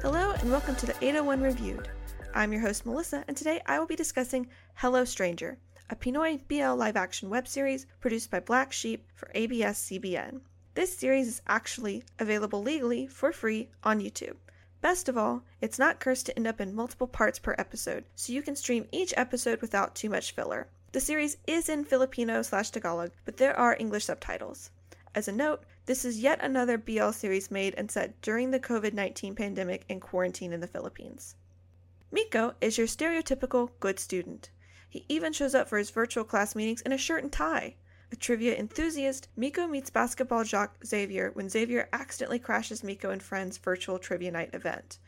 Hello, and welcome to the 801 Reviewed. I'm your host, Melissa, and today I will be discussing Hello Stranger, a Pinoy BL live action web series produced by Black Sheep for ABS CBN. This series is actually available legally for free on YouTube. Best of all, it's not cursed to end up in multiple parts per episode, so you can stream each episode without too much filler. The series is in Filipino slash Tagalog, but there are English subtitles. As a note, this is yet another BL series made and set during the COVID 19 pandemic and quarantine in the Philippines. Miko is your stereotypical good student. He even shows up for his virtual class meetings in a shirt and tie. A trivia enthusiast, Miko meets basketball jock Xavier when Xavier accidentally crashes Miko and friends' virtual trivia night event.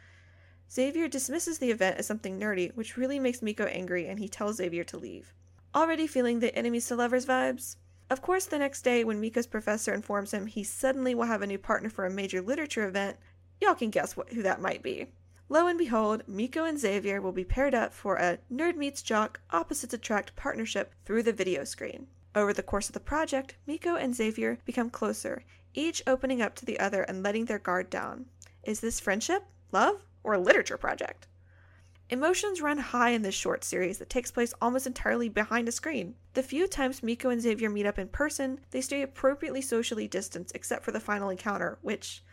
Xavier dismisses the event as something nerdy, which really makes Miko angry, and he tells Xavier to leave. Already feeling the enemies to lovers vibes? Of course, the next day, when Miko's professor informs him he suddenly will have a new partner for a major literature event, y'all can guess what, who that might be. Lo and behold, Miko and Xavier will be paired up for a nerd meets jock, opposites attract partnership through the video screen. Over the course of the project, Miko and Xavier become closer, each opening up to the other and letting their guard down. Is this friendship, love, or a literature project? Emotions run high in this short series that takes place almost entirely behind a screen. The few times Miko and Xavier meet up in person, they stay appropriately socially distanced except for the final encounter, which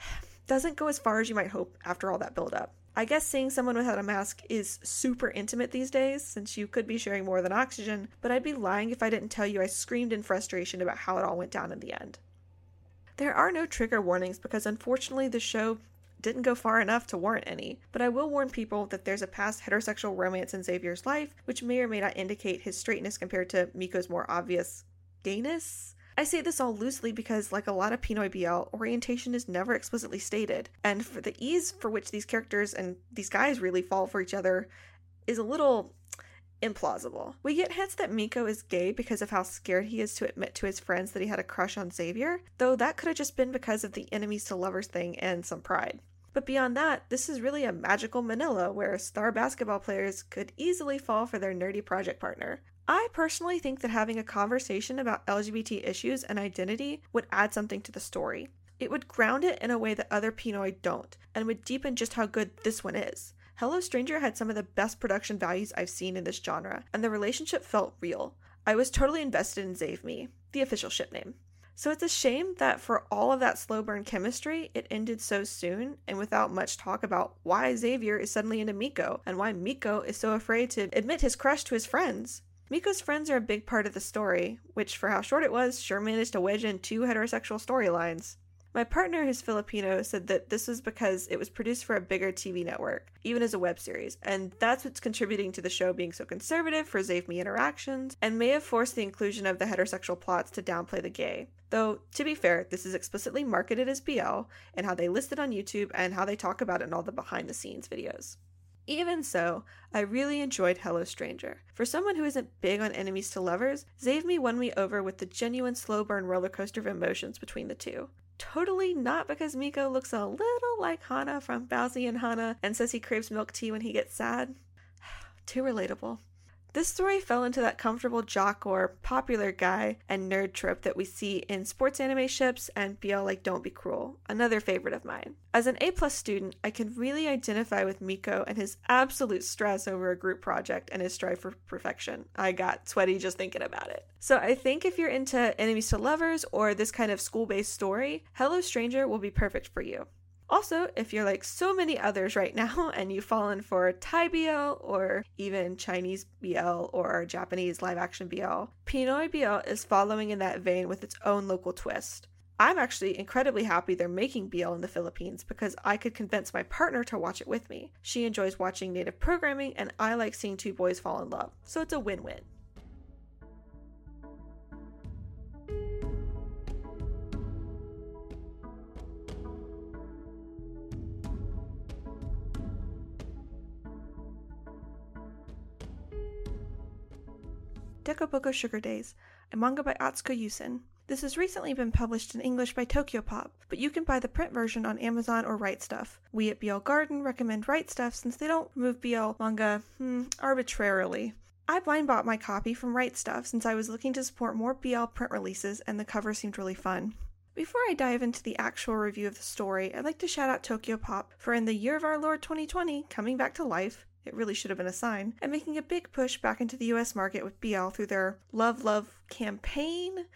doesn't go as far as you might hope after all that build up. I guess seeing someone without a mask is super intimate these days, since you could be sharing more than oxygen, but I'd be lying if I didn't tell you I screamed in frustration about how it all went down in the end. There are no trigger warnings because unfortunately the show didn't go far enough to warrant any, but I will warn people that there's a past heterosexual romance in Xavier's life, which may or may not indicate his straightness compared to Miko's more obvious gayness. I say this all loosely because, like a lot of Pinoy BL, orientation is never explicitly stated, and for the ease for which these characters and these guys really fall for each other is a little implausible. We get hints that Miko is gay because of how scared he is to admit to his friends that he had a crush on Xavier, though that could have just been because of the enemies to lovers thing and some pride. But beyond that, this is really a magical Manila where star basketball players could easily fall for their nerdy project partner. I personally think that having a conversation about LGBT issues and identity would add something to the story. It would ground it in a way that other Pinoy don't, and would deepen just how good this one is. Hello Stranger had some of the best production values I've seen in this genre, and the relationship felt real. I was totally invested in Save Me, the official ship name. So it's a shame that for all of that slow burn chemistry, it ended so soon and without much talk about why Xavier is suddenly into Miko and why Miko is so afraid to admit his crush to his friends. Miko's friends are a big part of the story, which, for how short it was, sure managed to wedge in two heterosexual storylines. My partner, who's Filipino, said that this was because it was produced for a bigger TV network, even as a web series, and that's what's contributing to the show being so conservative for Zave Me interactions, and may have forced the inclusion of the heterosexual plots to downplay the gay. Though, to be fair, this is explicitly marketed as BL, and how they list it on YouTube, and how they talk about it in all the behind the scenes videos. Even so, I really enjoyed Hello Stranger. For someone who isn't big on enemies to lovers, Zave Me won me over with the genuine slow burn roller coaster of emotions between the two. Totally not because Miko looks a little like Hana from Baozi and Hana and says he craves milk tea when he gets sad. Too relatable. This story fell into that comfortable jock or popular guy and nerd trope that we see in sports anime ships and BL like Don't Be Cruel, another favorite of mine. As an A plus student, I can really identify with Miko and his absolute stress over a group project and his strive for perfection. I got sweaty just thinking about it. So I think if you're into enemies to lovers or this kind of school based story, Hello Stranger will be perfect for you. Also, if you're like so many others right now and you've fallen for Thai BL or even Chinese BL or Japanese live action BL, Pinoy BL is following in that vein with its own local twist. I'm actually incredibly happy they're making BL in the Philippines because I could convince my partner to watch it with me. She enjoys watching native programming and I like seeing two boys fall in love, so it's a win win. Dekoboko Sugar Days, a manga by Atsuko Yusen. This has recently been published in English by Tokyopop, but you can buy the print version on Amazon or Rightstuf. We at BL Garden recommend Rightstuf since they don't remove BL manga hmm, arbitrarily. I blind bought my copy from Rightstuf since I was looking to support more BL print releases and the cover seemed really fun. Before I dive into the actual review of the story, I'd like to shout out Tokyopop for in the year of our Lord 2020 coming back to life. It really should have been a sign, and making a big push back into the US market with BL through their Love Love campaign,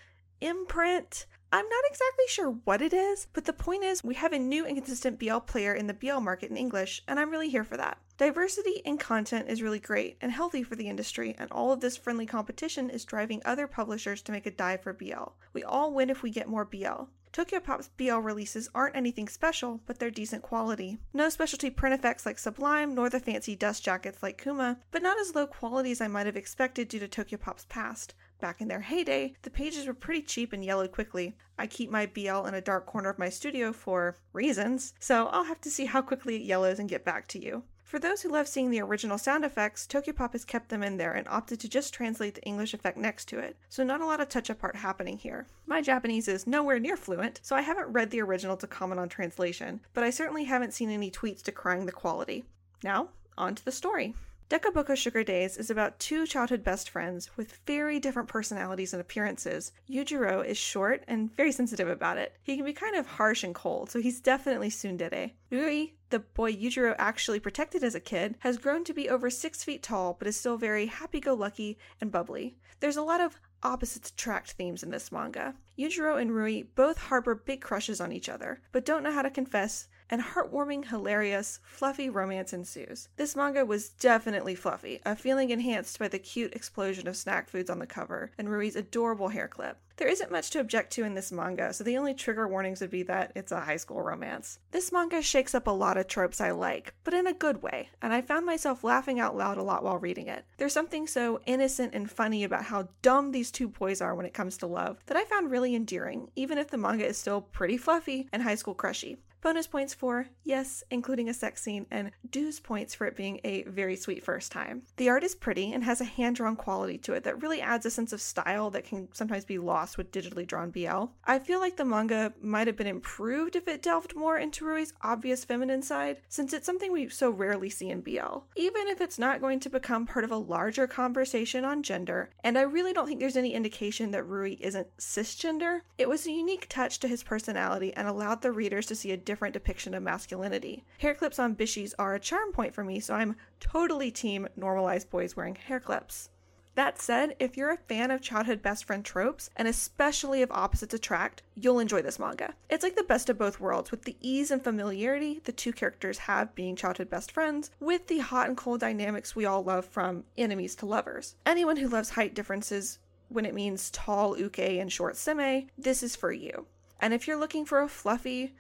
imprint, I'm not exactly sure what it is, but the point is we have a new and consistent BL player in the BL market in English, and I'm really here for that. Diversity in content is really great and healthy for the industry, and all of this friendly competition is driving other publishers to make a dive for BL. We all win if we get more BL. Tokyopop's BL releases aren't anything special, but they're decent quality. No specialty print effects like Sublime, nor the fancy dust jackets like Kuma, but not as low quality as I might have expected due to Tokyopop's past. Back in their heyday, the pages were pretty cheap and yellowed quickly. I keep my BL in a dark corner of my studio for reasons, so I'll have to see how quickly it yellows and get back to you. For those who love seeing the original sound effects, Tokyopop has kept them in there and opted to just translate the English effect next to it, so not a lot of touch up art happening here. My Japanese is nowhere near fluent, so I haven't read the original to comment on translation, but I certainly haven't seen any tweets decrying the quality. Now, on to the story. Dekoboko Sugar Days is about two childhood best friends with very different personalities and appearances. Yujiro is short and very sensitive about it. He can be kind of harsh and cold, so he's definitely tsundere. Rui, the boy Yujiro actually protected as a kid, has grown to be over six feet tall, but is still very happy go lucky and bubbly. There's a lot of opposites attract themes in this manga. Yujiro and Rui both harbor big crushes on each other, but don't know how to confess and heartwarming, hilarious, fluffy romance ensues. This manga was definitely fluffy, a feeling enhanced by the cute explosion of snack foods on the cover and Rui's adorable hair clip. There isn't much to object to in this manga, so the only trigger warnings would be that it's a high school romance. This manga shakes up a lot of tropes I like, but in a good way, and I found myself laughing out loud a lot while reading it. There's something so innocent and funny about how dumb these two boys are when it comes to love that I found really endearing, even if the manga is still pretty fluffy and high school crushy. Bonus points for yes, including a sex scene, and dues points for it being a very sweet first time. The art is pretty and has a hand drawn quality to it that really adds a sense of style that can sometimes be lost with digitally drawn BL. I feel like the manga might have been improved if it delved more into Rui's obvious feminine side, since it's something we so rarely see in BL. Even if it's not going to become part of a larger conversation on gender, and I really don't think there's any indication that Rui isn't cisgender, it was a unique touch to his personality and allowed the readers to see a different depiction of masculinity. Hair clips on Bishies are a charm point for me, so I'm totally team normalized boys wearing hair clips. That said, if you're a fan of childhood best friend tropes, and especially of opposites attract, you'll enjoy this manga. It's like the best of both worlds, with the ease and familiarity the two characters have being childhood best friends, with the hot and cold dynamics we all love from enemies to lovers. Anyone who loves height differences when it means tall uke and short seme, this is for you. And if you're looking for a fluffy,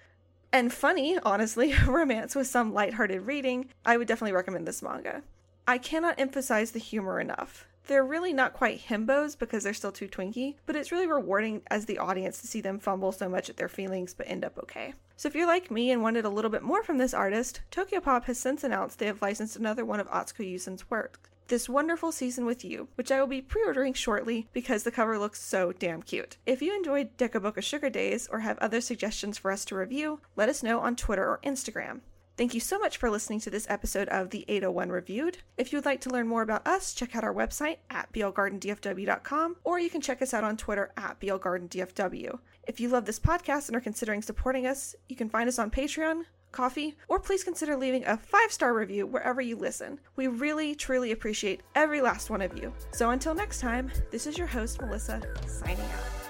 and funny, honestly, romance with some lighthearted reading, I would definitely recommend this manga. I cannot emphasize the humor enough. They're really not quite himbos because they're still too twinky, but it's really rewarding as the audience to see them fumble so much at their feelings but end up okay. So if you're like me and wanted a little bit more from this artist, Tokyopop has since announced they have licensed another one of Atsuko Yusen's work, this wonderful season with you, which I will be pre ordering shortly because the cover looks so damn cute. If you enjoyed Dekoboko Sugar Days or have other suggestions for us to review, let us know on Twitter or Instagram. Thank you so much for listening to this episode of the 801 Reviewed. If you would like to learn more about us, check out our website at blgardendfw.com or you can check us out on Twitter at blgardendfw. If you love this podcast and are considering supporting us, you can find us on Patreon, Ko-fi, or please consider leaving a five star review wherever you listen. We really, truly appreciate every last one of you. So until next time, this is your host, Melissa, signing out.